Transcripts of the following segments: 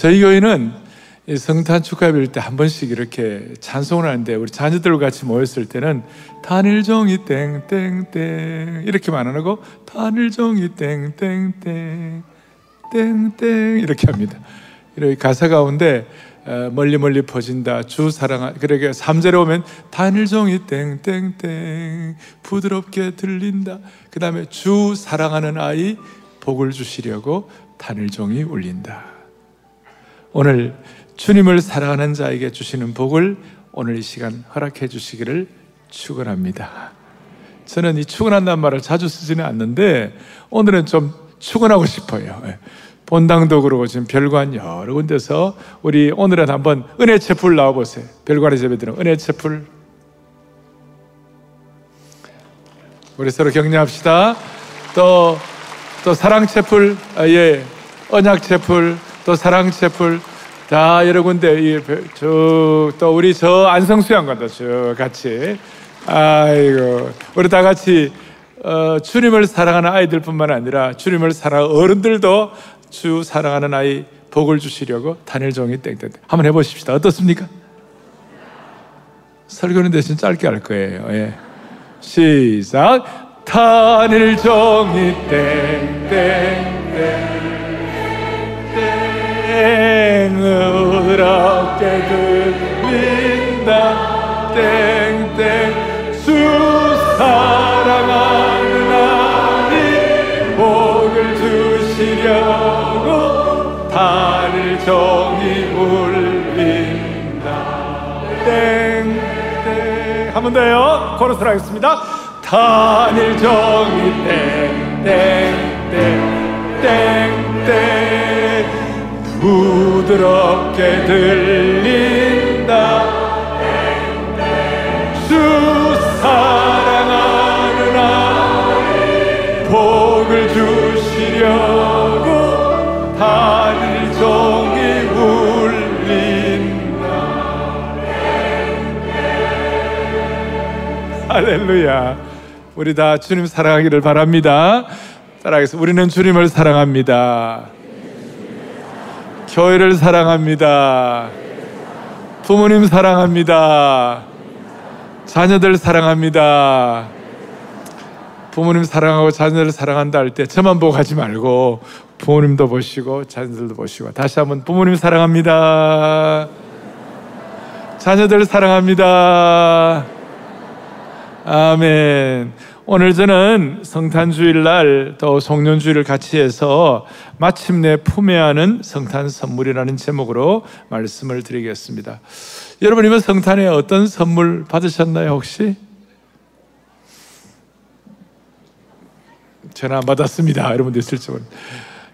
저희 교회는 성탄 축하일 때 한 번씩 이렇게 찬송을 하는데 우리 자녀들 같이 모였을 때는 단일종이 땡땡땡 이렇게만 안 하고 단일종이 땡땡땡 땡땡 이렇게 합니다. 이렇게 가사 가운데 어, 멀리 멀리 퍼진다 주 사랑하 그러게 3절에 오면 단일종이 땡땡땡 부드럽게 들린다 그 다음에 주 사랑하는 아이 복을 주시려고 단일종이 울린다 오늘 주님을 사랑하는 자에게 주시는 복을 오늘 이 시간 허락해 주시기를 축원합니다 저는 이 축원한다는 말을 자주 쓰지는 않는데 오늘은 좀 축원하고 싶어요 예. 본당도 그러고 지금 별관 여러 군데서 우리 오늘은 한번 은혜 채플 나와 보세요. 별관의 예배들은 은혜 채플. 우리 서로 격려합시다. 또, 또 사랑 채플, 아, 예. 언약 채플, 또 사랑 채플. 자, 여러 군데, 저, 또 우리 저 안성 수양 간다, 저 같이. 아이고, 우리 다 같이 어, 주님을 사랑하는 아이들뿐만 아니라 주님을 사랑하는 어른들도 주 사랑하는 아이 복을 주시려고 단일종이 땡땡 한번 해보십시다. 어떻습니까? 설교는 대신 짧게 할 거예요. 예. 시작. 단일종이 땡땡땡 주시려고 단일 종이 울린다. 땡땡. 한번 더요. 코러스로 하겠습니다. 단일 종이 땡땡땡 땡땡. 부드럽게 들린다. 아이 복을 주시려 할렐루야 우리 다 주님 사랑하기를 바랍니다 따라하겠습니다 우리는 주님을 사랑합니다 교회를 사랑합니다 부모님 사랑합니다 자녀들 사랑합니다. 부모님 사랑하고 자녀들 사랑한다 할 때 저만 보고 하지 말고 부모님도 보시고 자녀들도 보시고 다시 한번 부모님 사랑합니다. 자녀들 사랑합니다. 아멘. 오늘 저는 성탄 주일날 또 송년주일을 같이 해서 마침내 품에 안은 성탄 선물이라는 제목으로 말씀을 드리겠습니다. 여러분 이번 성탄에 어떤 선물 받으셨나요 혹시? 전화 안 받았습니다. 여러분도 있을지 모르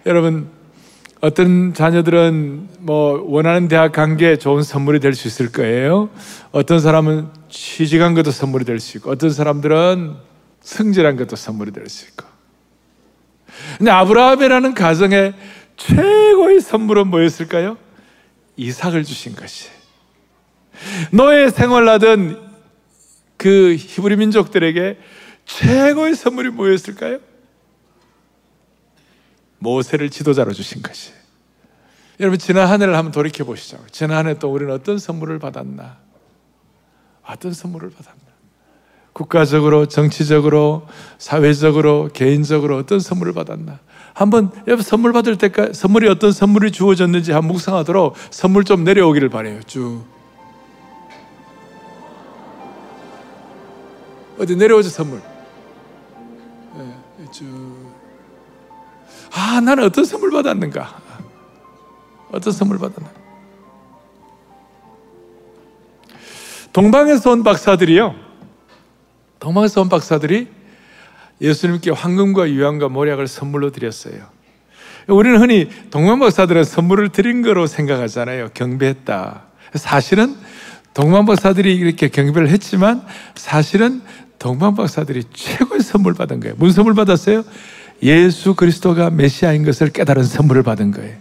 여러분 어떤 자녀들은 뭐 원하는 대학 간 게 좋은 선물이 될 수 있을 거예요. 어떤 사람은 취직한 것도 선물이 될 수 있고, 어떤 사람들은 승진한 것도 선물이 될 수 있고. 근데 아브라함이라는 가정의 최고의 선물은 뭐였을까요? 이삭을 주신 것이. 노예 생활하던 그 히브리 민족들에게 최고의 선물이 뭐였을까요? 모세를 지도자로 주신 것이. 여러분 지난 한 해를 한번 돌이켜 보시죠. 지난 한 해 또 우리는 어떤 선물을 받았나? 어떤 선물을 받았나? 국가적으로, 정치적으로, 사회적으로, 개인적으로 어떤 선물을 받았나? 한번 여러분 선물 받을 때까지 선물이 어떤 선물이 주어졌는지 한번 묵상하도록 선물 좀 내려오기를 바래요. 쭉. 어디 내려오죠 선물. 네, 쭉. 아, 나는 어떤 선물 받았는가? 어떤 선물 받았나? 동방에서 온 박사들이요. 동방에서 온 박사들이 예수님께 황금과 유황과 모략을 선물로 드렸어요. 우리는 흔히 동방 박사들은 선물을 드린 거로 생각하잖아요. 경배했다. 사실은 동방 박사들이 이렇게 경배를 했지만 사실은 동방 박사들이 최고의 선물 받은 거예요. 무슨 선물 받았어요? 예수 그리스도가 메시아인 것을 깨달은 선물을 받은 거예요.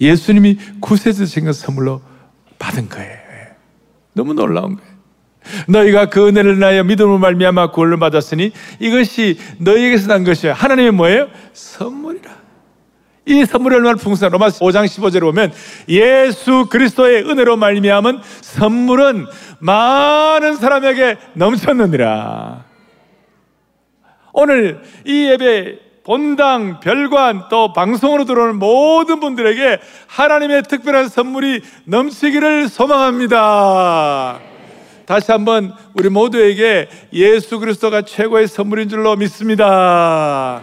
예수님이 구세주신 것 선물로 받은 거예요. 너무 놀라운 거예요. 너희가 그 은혜를 나여 믿음을 말미암아 구원을 받았으니 이것이 너희에게서 난 것이야. 하나님의 뭐예요? 선물이라. 이 선물이 얼마나 풍성한 로마 5장 15절에 보면 예수 그리스도의 은혜로 말미암은 선물은 많은 사람에게 넘쳤느니라. 오늘 이 예배 본당, 별관, 또 방송으로 들어오는 모든 분들에게 하나님의 특별한 선물이 넘치기를 소망합니다. 다시 한번 우리 모두에게 예수 그리스도가 최고의 선물인 줄로 믿습니다.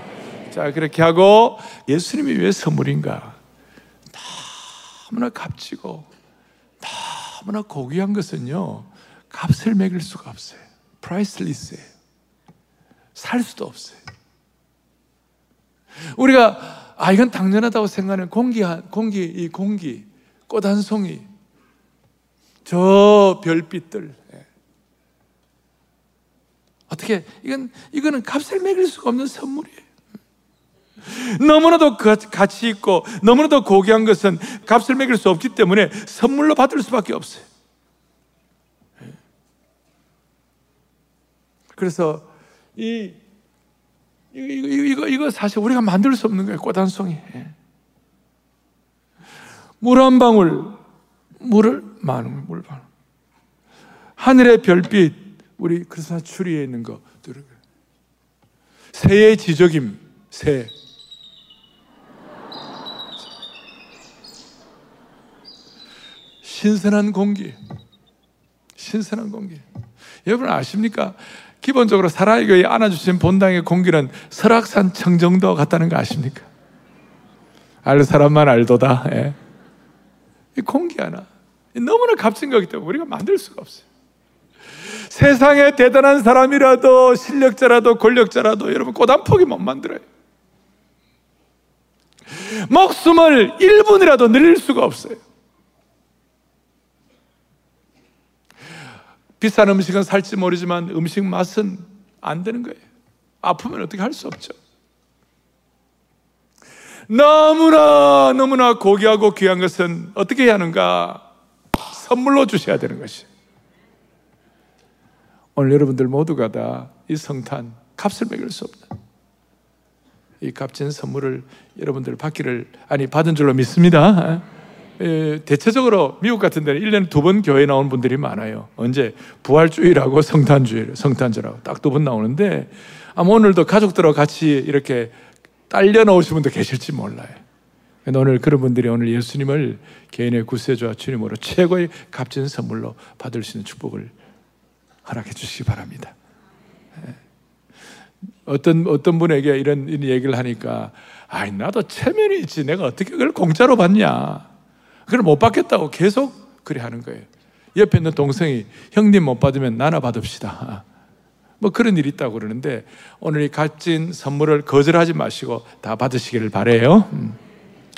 자, 그렇게 하고 예수님이 왜 선물인가? 너무나 값지고 너무나 고귀한 것은요, 값을 매길 수가 없어요. 프라이슬리스예요. 살 수도 없어요. 우리가 아 이건 당연하다고 생각하는 공기 공기 이 공기 꽃 한 송이 저 별빛들 예. 어떻게 이건 이거는 값을 매길 수가 없는 선물이에요. 너무나도 가치 있고 너무나도 고귀한 것은 값을 매길 수 없기 때문에 선물로 받을 수밖에 없어요. 예. 그래서 이 이거, 이거, 이거 사실 우리가 만들 수 없는 거예요. 송이. 예. 물한 방울, 물을 많은 물방 하늘의 별빛, 우리 그리스나 추리에 있는 거. 새의 지적임, 새. 신선한 공기. 신선한 공기. 여러분 아십니까? 기본적으로 살아있게 안아주신 본당의 공기는 설악산 청정도 같다는 거 아십니까? 알 사람만 알도다. 예. 이 공기 하나. 너무나 값진 거기 때문에 우리가 만들 수가 없어요. 세상에 대단한 사람이라도 실력자라도 권력자라도 여러분 꽃 한 폭이 못 만들어요. 목숨을 1분이라도 늘릴 수가 없어요. 비싼 음식은 살지 모르지만 음식 맛은 안 되는 거예요. 아프면 어떻게 할 수 없죠. 너무나 너무나 고귀하고 귀한 것은 어떻게 해야 하는가? 선물로 주셔야 되는 것이. 오늘 여러분들 모두가 다 이 성탄 값을 매길 수 없는 이 값진 선물을 여러분들 받기를 아니 받은 줄로 믿습니다. 대체적으로 미국 같은 데는 1년에 두 번 교회 나온 분들이 많아요. 언제? 부활주일하고 성탄주일, 성탄절하고 딱 두 번 나오는데 아마 오늘도 가족들하고 같이 이렇게 딸려 나오신 분도 계실지 몰라요. 오늘 그런 분들이 오늘 예수님을 개인의 구세주와 주님으로 최고의 값진 선물로 받을 수 있는 축복을 허락해 주시기 바랍니다. 어떤, 어떤 분에게 이런 얘기를 하니까, 아이, 나도 체면이 있지. 내가 어떻게 그걸 공짜로 받냐. 그걸 못 받겠다고 계속 그래 하는 거예요. 옆에 있는 동생이 형님 못 받으면 나나 받읍시다. 뭐 그런 일이 있다고 그러는데 오늘 이 값진 선물을 거절하지 마시고 다 받으시기를 바래요. 음.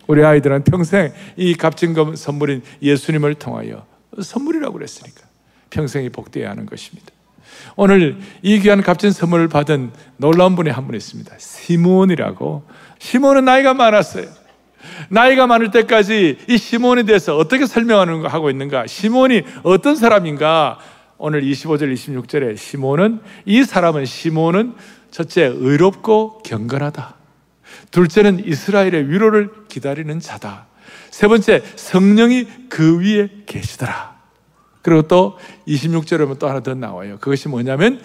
우리 아이들은 평생 이 값진 선물인 예수님을 통하여 선물이라고 그랬으니까 평생이 복되어야 하는 것입니다. 오늘 이 귀한 값진 선물을 받은 놀라운 분이 한 분 있습니다. 시몬이라고. 시몬은 나이가 많았어요. 나이가 많을 때까지 이 시몬에 대해서 어떻게 설명하는 거 하고 있는가? 시몬이 어떤 사람인가? 오늘 25절, 26절에 시몬은 이 사람은 시몬은 첫째 의롭고 경건하다. 둘째는 이스라엘의 위로를 기다리는 자다. 세 번째 성령이 그 위에 계시더라. 그리고 또 26절에 보면 또 하나 더 나와요. 그것이 뭐냐면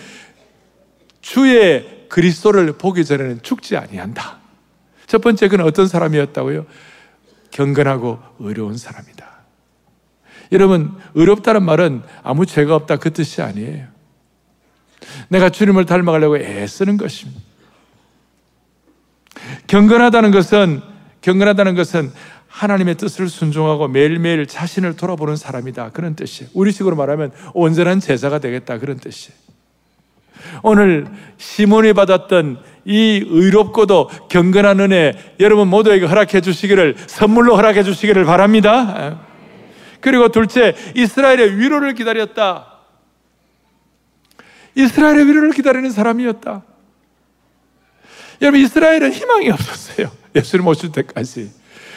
주의 그리스도를 보기 전에는 죽지 아니한다. 첫 번째 그는 어떤 사람이었다고요? 경건하고 의로운 사람이다. 여러분, 의롭다는 말은 아무 죄가 없다 그 뜻이 아니에요. 내가 주님을 닮아가려고 애쓰는 것입니다. 경건하다는 것은 경건하다는 것은 하나님의 뜻을 순종하고 매일매일 자신을 돌아보는 사람이다. 그런 뜻이에요. 우리식으로 말하면 온전한 제자가 되겠다. 그런 뜻이에요. 오늘 시몬이 받았던 이 의롭고도 경건한 은혜 여러분 모두에게 허락해 주시기를 선물로 허락해 주시기를 바랍니다. 그리고 둘째, 이스라엘의 위로를 기다렸다. 이스라엘의 위로를 기다리는 사람이었다. 여러분, 이스라엘은 희망이 없었어요. 예수님 오실 때까지.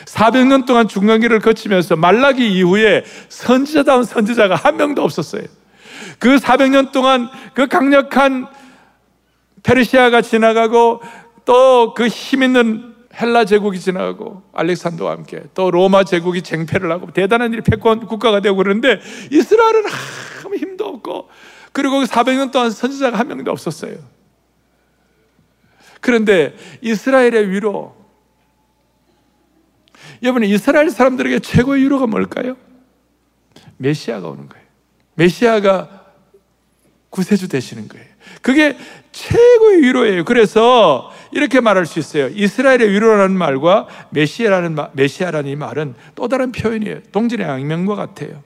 400년 동안 중간기를 거치면서 말라기 이후에 선지자다운 선지자가 한 명도 없었어요. 그 400년 동안 그 강력한 페르시아가 지나가고 또 그 힘 있는 헬라 제국이 지나가고 알렉산더와 함께 또 로마 제국이 쟁패를 하고 대단한 일이 패권 국가가 되고 그러는데 이스라엘은 아무 힘도 없고 그리고 400년 동안 선지자가 한 명도 없었어요. 그런데 이스라엘의 위로 여러분 이스라엘 사람들에게 최고의 위로가 뭘까요? 메시아가 오는 거예요. 메시아가 구세주 되시는 거예요. 그게 최고의 위로예요. 그래서 이렇게 말할 수 있어요. 이스라엘의 위로라는 말과 메시아라는 말, 메시아라는 이 말은 또 다른 표현이에요. 동질의 양면과 같아요.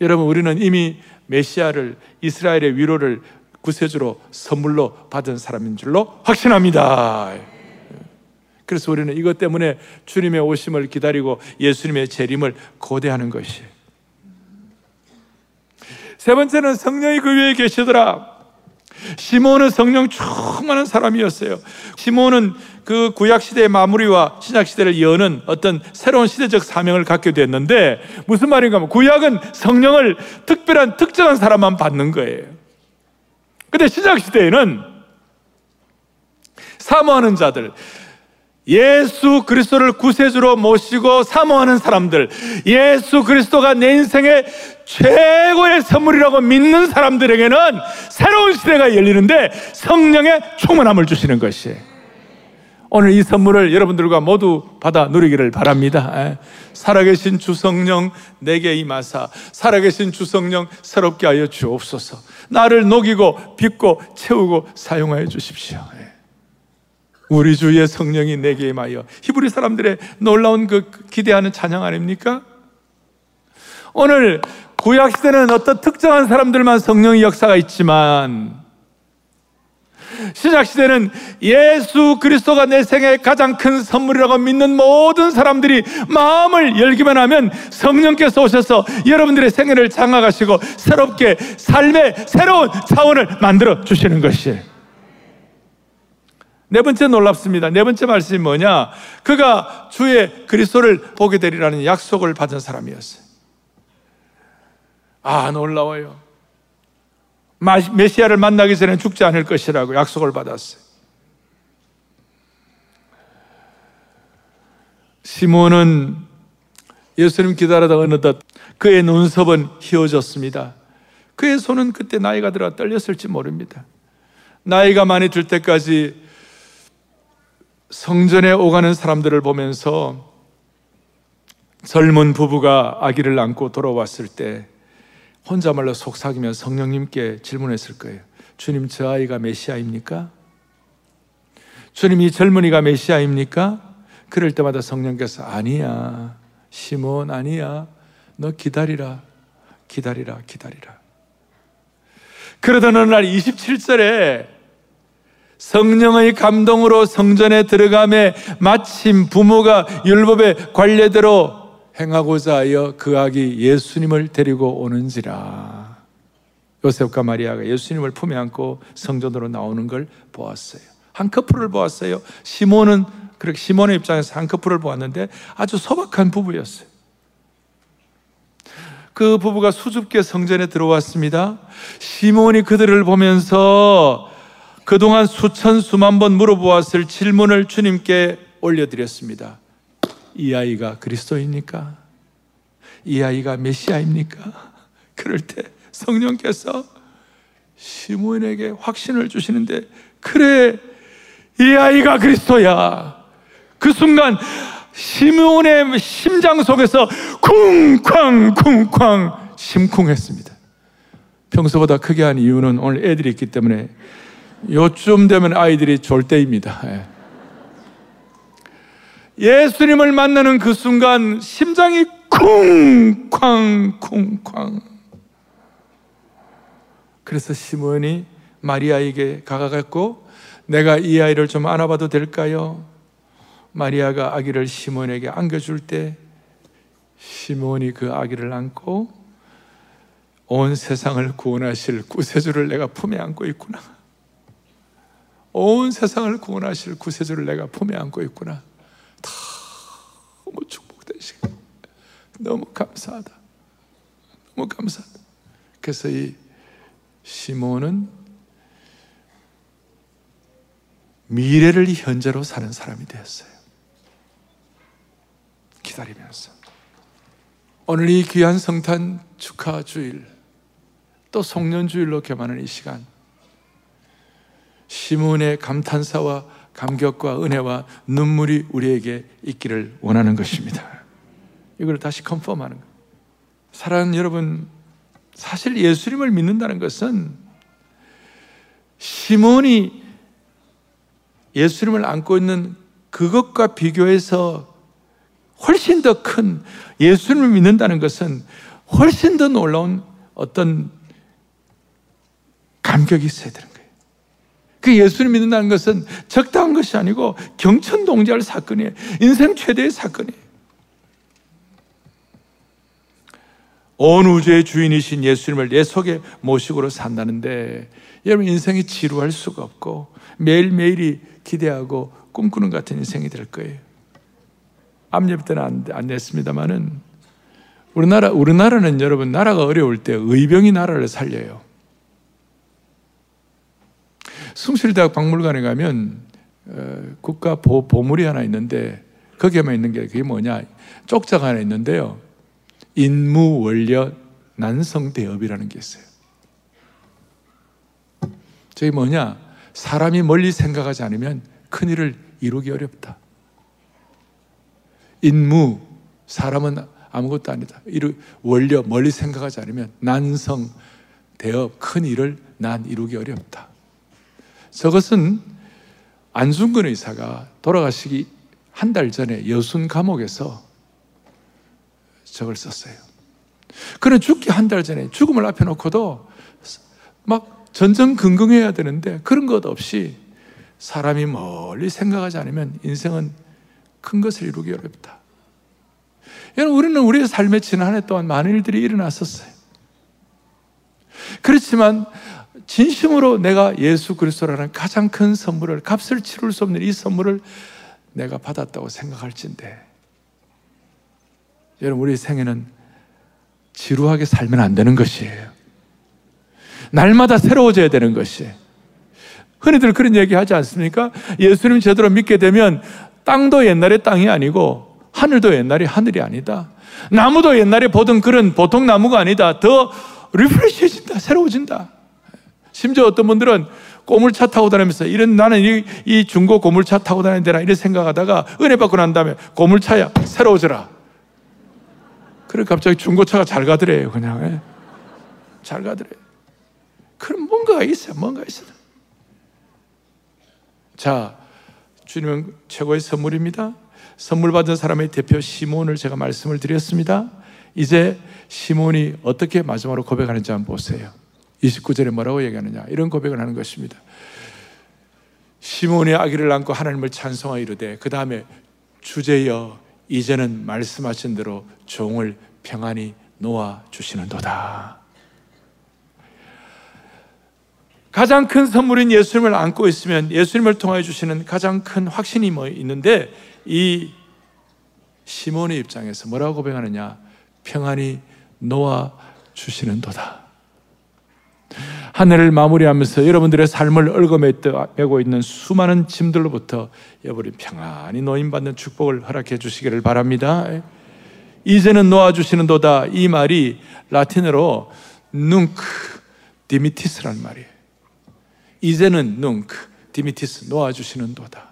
여러분 우리는 이미 메시아를 이스라엘의 위로를 구세주로 선물로 받은 사람인 줄로 확신합니다. 그래서 우리는 이것 때문에 주님의 오심을 기다리고 예수님의 재림을 고대하는 것이에요. 세 번째는 성령이 그 위에 계시더라. 시몬은 성령 충만한 사람이었어요. 시몬은 그 구약 시대의 마무리와 신약 시대를 여는 어떤 새로운 시대적 사명을 갖게 됐는데 무슨 말인가 하면 구약은 성령을 특별한 특정한 사람만 받는 거예요. 근데 신약 시대에는 사모하는 자들, 예수 그리스도를 구세주로 모시고 사모하는 사람들, 예수 그리스도가 내 인생의 최고의 선물이라고 믿는 사람들에게는 새로운 시대가 열리는데 성령의 충만함을 주시는 것이에요. 오늘 이 선물을 여러분들과 모두 받아 누리기를 바랍니다. 예. 살아계신 주성령 내게 임하사 살아계신 주성령 새롭게 하여 주옵소서. 나를 녹이고 빚고 채우고 사용하여 주십시오. 예. 우리 주의 성령이 내게 임하여 히브리 사람들의 놀라운 그 기대하는 찬양 아닙니까? 오늘 구약 시대는 어떤 특정한 사람들만 성령의 역사가 있지만 신약 시대는 예수 그리스도가 내 생의 가장 큰 선물이라고 믿는 모든 사람들이 마음을 열기만 하면 성령께서 오셔서 여러분들의 생애를 장악하시고 새롭게 삶의 새로운 차원을 만들어 주시는 것이에요. 네 번째 놀랍습니다. 네 번째 말씀이 뭐냐? 그가 주의 그리스도를 보게 되리라는 약속을 받은 사람이었어요. 아, 놀라워요. 메시아를 만나기 전에 죽지 않을 것이라고 약속을 받았어요. 시몬은 예수님 기다리다 어느덧 그의 눈썹은 휘어졌습니다. 그의 손은 그때 나이가 들어 떨렸을지 모릅니다. 나이가 많이 들 때까지 성전에 오가는 사람들을 보면서 젊은 부부가 아기를 안고 돌아왔을 때 혼자말로 속삭이며 성령님께 질문했을 거예요. 주님, 저 아이가 메시아입니까? 주님, 이 젊은이가 메시아입니까? 그럴 때마다 성령께서 아니야. 시몬 아니야. 너 기다리라. 기다리라. 기다리라. 그러던 어느 날 27절에 성령의 감동으로 성전에 들어가매 마침 부모가 율법의 관례대로 행하고자 하여 그 아기 예수님을 데리고 오는지라. 요셉과 마리아가 예수님을 품에 안고 성전으로 나오는 걸 보았어요. 한 커플을 보았어요. 시몬은 그렇게 시몬의 입장에서 한 커플을 보았는데 아주 소박한 부부였어요. 그 부부가 수줍게 성전에 들어왔습니다. 시몬이 그들을 보면서 그동안 수천 수만 번 물어보았을 질문을 주님께 올려드렸습니다. 이 아이가 그리스도입니까? 이 아이가 메시아입니까? 그럴 때 성령께서 시몬에게 확신을 주시는데 그래 이 아이가 그리스도야. 그 순간 시몬의 심장 속에서 쿵쾅 쿵쾅 심쿵했습니다. 평소보다 크게 한 이유는 오늘 애들이 있기 때문에 요쯤 되면 아이들이 졸 때입니다. 예. 예수님을 만나는 그 순간 심장이 쿵쾅 쿵쾅 그래서 시몬이 마리아에게 가가갖고 내가 이 아이를 좀 안아봐도 될까요? 마리아가 아기를 시몬에게 안겨줄 때 시몬이 그 아기를 안고 온 세상을 구원하실 구세주를 내가 품에 안고 있구나. 온 세상을 구원하실 구세주를 내가 품에 안고 있구나. 너무 축복된 시간. 너무 감사하다. 너무 감사하다. 그래서 이 시몬은 미래를 현재로 사는 사람이 되었어요. 기다리면서. 오늘 이 귀한 성탄 축하 주일, 또 송년 주일로 겸하는 이 시간, 시문의 감탄사와 감격과 은혜와 눈물이 우리에게 있기를 원하는 것입니다. 이걸 다시 컨펌하는 거. 사랑하는 여러분, 사실 예수님을 믿는다는 것은 시몬이 예수님을 안고 있는 그것과 비교해서 훨씬 더 큰 예수님을 믿는다는 것은 훨씬 더 놀라운 어떤 감격이 있어야 되는. 그 예수를 믿는다는 것은 적당한 것이 아니고 경천동지할 사건이에요. 인생 최대의 사건이에요. 온 우주의 주인이신 예수님을 내 속에 모식으로 산다는데 여러분 인생이 지루할 수가 없고 매일매일이 기대하고 꿈꾸는 같은 인생이 될 거예요. 암예배 때는 안, 안 냈습니다만은 우리나라, 우리나라는 여러분 나라가 어려울 때 의병이 나라를 살려요. 숭실대학 박물관에 가면 어, 국가 보, 보물이 하나 있는데 거기에만 있는 게 그게 뭐냐 쪽자가 하나 있는데요. 인무 원려 난성 대업이라는 게 있어요. 저게 뭐냐? 사람이 멀리 생각하지 않으면 큰 일을 이루기 어렵다. 인무 사람은 아무것도 아니다. 이루 원려 멀리 생각하지 않으면 난성 대업 큰 일을 난 이루기 어렵다. 저것은 안중근 의사가 돌아가시기 한 달 전에 여순 감옥에서 저걸 썼어요. 그는 죽기 한 달 전에 죽음을 앞에 놓고도 막 전전긍긍해야 되는데 그런 것 없이 사람이 멀리 생각하지 않으면 인생은 큰 것을 이루기 어렵다. 여러분, 우리는 우리의 삶의 지난 한 해 동안 많은 일들이 일어났었어요. 그렇지만 진심으로 내가 예수 그리스도라는 가장 큰 선물을 값을 치를 수 없는 이 선물을 내가 받았다고 생각할진데 여러분, 우리 생애는 지루하게 살면 안 되는 것이에요. 날마다 새로워져야 되는 것이에요. 흔히들 그런 얘기 하지 않습니까? 예수님 제대로 믿게 되면 땅도 옛날의 땅이 아니고 하늘도 옛날의 하늘이 아니다. 나무도 옛날에 보던 그런 보통 나무가 아니다. 더 리프레시해진다. 새로워진다. 심지어 어떤 분들은 고물차 타고 다니면서 이런 나는 이, 이 중고 고물차 타고 다니는 데나 이런 생각하다가 은혜 받고 난 다음에 고물차야 새로워져라. 그래 갑자기 중고차가 잘 가더래요, 그냥. 예. 잘 가더래요. 그럼 뭔가가 있어요, 뭔가 있어요. 자, 주님은 최고의 선물입니다. 선물 받은 사람의 대표 시몬을 제가 말씀을 드렸습니다. 이제 시몬이 어떻게 마지막으로 고백하는지 한번 보세요. 29절에 뭐라고 얘기하느냐. 이런 고백을 하는 것입니다. 시몬이 아기를 안고 하나님을 찬송하 이르되 그 다음에 주제여 이제는 말씀하신 대로 종을 평안히 놓아 주시는도다. 가장 큰 선물인 예수님을 안고 있으면 예수님을 통하여 주시는 가장 큰 확신이 뭐 있는데 이 시몬의 입장에서 뭐라고 고백하느냐? 평안히 놓아 주시는도다. 한 해를 마무리하면서 여러분들의 삶을 얽어매고 있는 수많은 짐들로부터 여러분이 평안히 노임받는 축복을 허락해 주시기를 바랍니다. 이제는 놓아주시는 도다. 이 말이 라틴어로 Nunc dimittis란 말이에요. 이제는 Nunc dimittis 놓아주시는 도다.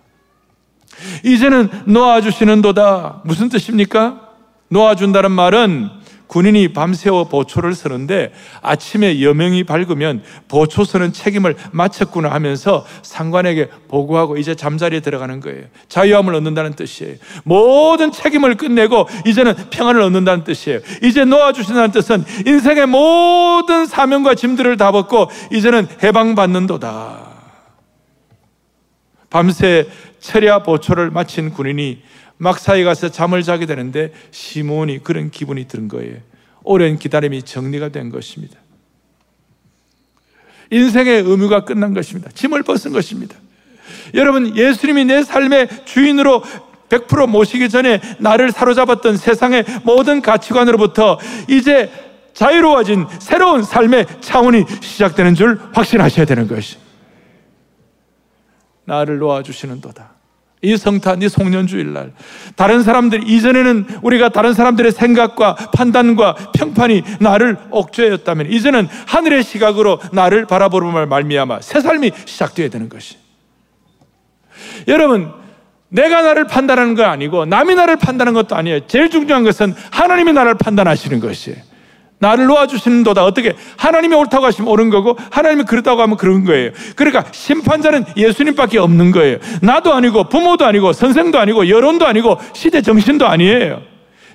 이제는 놓아주시는 도다. 무슨 뜻입니까? 놓아준다는 말은 군인이 밤새워 보초를 서는데 아침에 여명이 밝으면 보초 서는 책임을 마쳤구나 하면서 상관에게 보고하고 이제 잠자리에 들어가는 거예요. 자유함을 얻는다는 뜻이에요. 모든 책임을 끝내고 이제는 평안을 얻는다는 뜻이에요. 이제 놓아주신다는 뜻은 인생의 모든 사명과 짐들을 다 벗고 이제는 해방받는도다. 밤새 철야 보초를 마친 군인이 막사에 가서 잠을 자게 되는데 시몬이 그런 기분이 든 거예요. 오랜 기다림이 정리가 된 것입니다. 인생의 의무가 끝난 것입니다. 짐을 벗은 것입니다. 여러분, 예수님이 내 삶의 주인으로 100% 모시기 전에 나를 사로잡았던 세상의 모든 가치관으로부터 이제 자유로워진 새로운 삶의 차원이 시작되는 줄 확신하셔야 되는 것이. 나를 놓아주시는 도다. 이 성탄, 이 송년주일날 다른 사람들 이전에는 우리가 다른 사람들의 생각과 판단과 평판이 나를 옥죄였다면 이제는 하늘의 시각으로 나를 바라보는 말미암아 새 삶이 시작되어야 되는 것이. 여러분 내가 나를 판단하는 건 아니고 남이 나를 판단하는 것도 아니에요. 제일 중요한 것은 하나님이 나를 판단하시는 것이에요. 나를 놓아주시는도다. 어떻게? 하나님이 옳다고 하시면 옳은 거고, 하나님이 그렇다고 하면 그런 거예요. 그러니까 심판자는 예수님밖에 없는 거예요. 나도 아니고, 부모도 아니고, 선생도 아니고, 여론도 아니고, 시대 정신도 아니에요.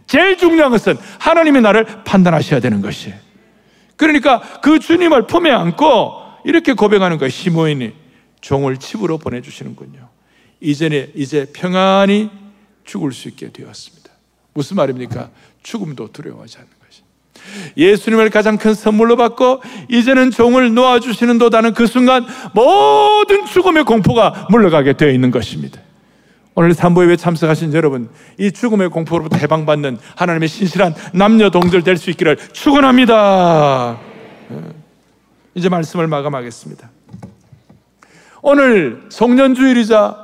제일 중요한 것은 하나님이 나를 판단하셔야 되는 것이에요. 그러니까 그 주님을 품에 안고 이렇게 고백하는 거예요. 시모인이 종을 집으로 보내주시는군요. 이전에 이제 평안히 죽을 수 있게 되었습니다. 무슨 말입니까? 죽음도 두려워하지 않는. 예수님을 가장 큰 선물로 받고 이제는 종을 놓아주시는 도다는 그 순간 모든 죽음의 공포가 물러가게 되어 있는 것입니다. 오늘 산부예배 참석하신 여러분, 이 죽음의 공포로부터 해방받는 하나님의 신실한 남녀 동들 될 수 있기를 축원합니다. 예. 이제 말씀을 마감하겠습니다. 오늘 송년주일이자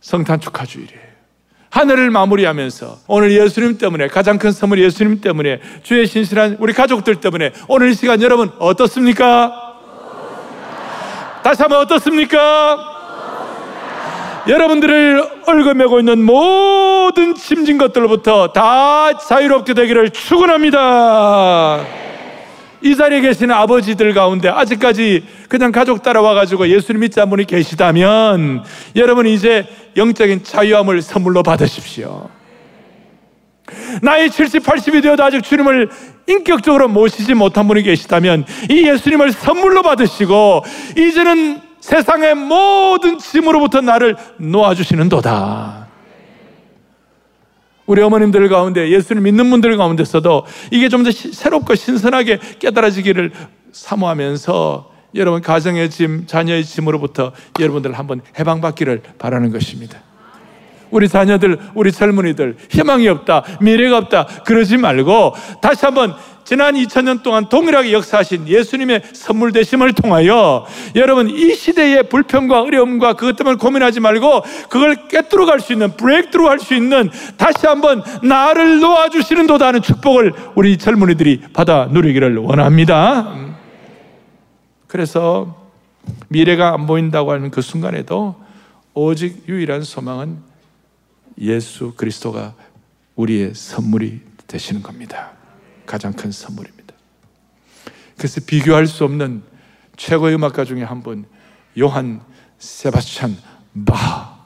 성탄 축하주일이에요. 하늘을 마무리하면서 오늘 예수님 때문에 가장 큰 선물 예수님 때문에 주의 신실한 우리 가족들 때문에 오늘 이 시간 여러분 어떻습니까? 다시 한번 어떻습니까? 여러분들을 얽어매고 있는 모든 짐진 것들로부터 다 자유롭게 되기를 축원합니다. 이 자리에 계시는 아버지들 가운데 아직까지 그냥 가족 따라와가지고 믿지 않은 분이 계시다면 여러분 이제 영적인 자유함을 선물로 받으십시오. 나이 70, 80이 되어도 아직 주님을 인격적으로 모시지 못한 분이 계시다면 이 예수님을 선물로 받으시고 이제는 세상의 모든 짐으로부터 나를 놓아주시는 도다. 우리 어머님들 가운데 예수를 믿는 분들 가운데서도 이게 좀 더 새롭고 신선하게 깨달아지기를 사모하면서 여러분 가정의 짐, 자녀의 짐으로부터 여러분들 한번 해방받기를 바라는 것입니다. 우리 자녀들, 우리 젊은이들 희망이 없다, 미래가 없다 그러지 말고 다시 한번 지난 2000년 동안 동일하게 역사하신 예수님의 선물 되심을 통하여 여러분 이 시대의 불평과 어려움과 그것 때문에 고민하지 말고 그걸 깨뚫어 갈 수 있는 브레이크트루 할 수 있는 다시 한번 나를 놓아 주시는 도다는 축복을 우리 젊은이들이 받아 누리기를 원합니다. 그래서 미래가 안 보인다고 하는 그 순간에도 오직 유일한 소망은 예수 그리스도가 우리의 선물이 되시는 겁니다. 가장 큰 선물입니다. 그래서 비교할 수 없는 최고의 음악가 중에 한 분, 요한 세바스찬 바.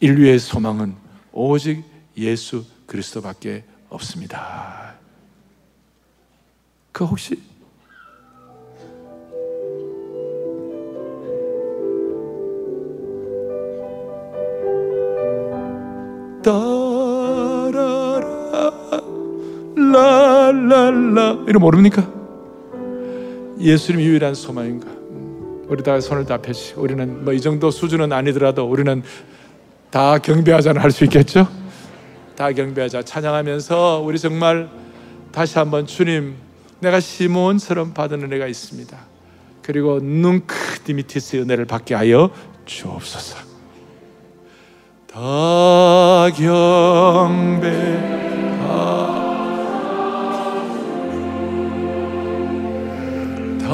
인류의 소망은 오직 예수 그리스도밖에 없습니다. 그 혹시 따 랄랄라 이름 모릅니까? 예수님 유일한 소망인가? 우리 다 손을 다 펴시. 우리는 뭐 이 정도 수준은 아니더라도 우리는 다 경배하자는 할 수 있겠죠? 다 경배하자 찬양하면서 우리 정말 다시 한번 주님 내가 시몬처럼 받은 은혜가 있습니다. 그리고 눈크 디미티스의 은혜를 받게 하여 주옵소서. 다 경배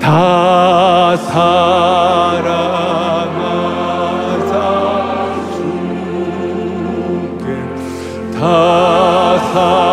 다 사랑하자 주께 다 사랑하자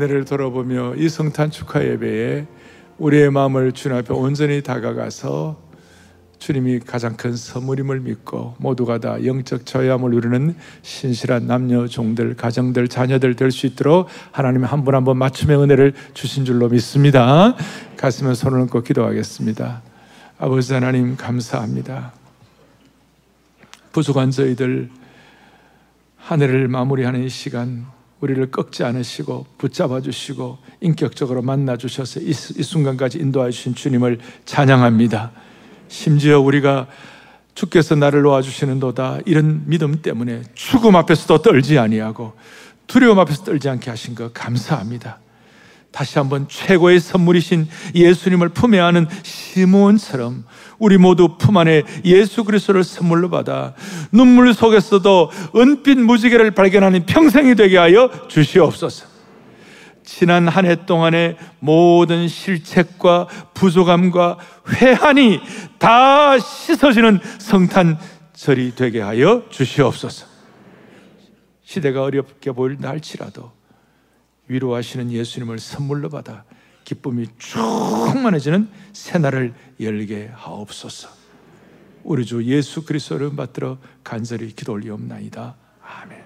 한 해를 돌아보며 이 성탄 축하 예배에 우리의 마음을 주님 앞에 온전히 다가가서 주님이 가장 큰 선물임을 믿고 모두가 다 영적 저야함을 누리는 신실한 남녀 종들, 가정들, 자녀들 될 수 있도록 하나님 한 분 한 분 맞춤의 은혜를 주신 줄로 믿습니다. 가슴에 손을 얹고 기도하겠습니다. 아버지 하나님 감사합니다. 부족한 저희들 한 해를 마무리하는 이 시간 우리를 꺾지 않으시고 붙잡아 주시고 인격적으로 만나 주셔서 이, 이 순간까지 인도해 주신 주님을 찬양합니다. 심지어 우리가 주께서 나를 놓아 주시는도다 이런 믿음 때문에 죽음 앞에서도 떨지 아니하고 두려움 앞에서 떨지 않게 하신 것 감사합니다. 다시 한번 최고의 선물이신 예수님을 품에 안은 시몬처럼 우리 모두 품 안에 예수 그리스도를 선물로 받아 눈물 속에서도 은빛 무지개를 발견하는 평생이 되게 하여 주시옵소서. 지난 한 해 동안의 모든 실책과 부족함과 회한이 다 씻어지는 성탄절이 되게 하여 주시옵소서. 시대가 어렵게 보일다 할지라도 위로하시는 예수님을 선물로 받아 기쁨이 충만해지는 새날을 열게 하옵소서. 우리 주 예수 그리스도를 받들어 간절히 기도 올리옵나이다. 아멘.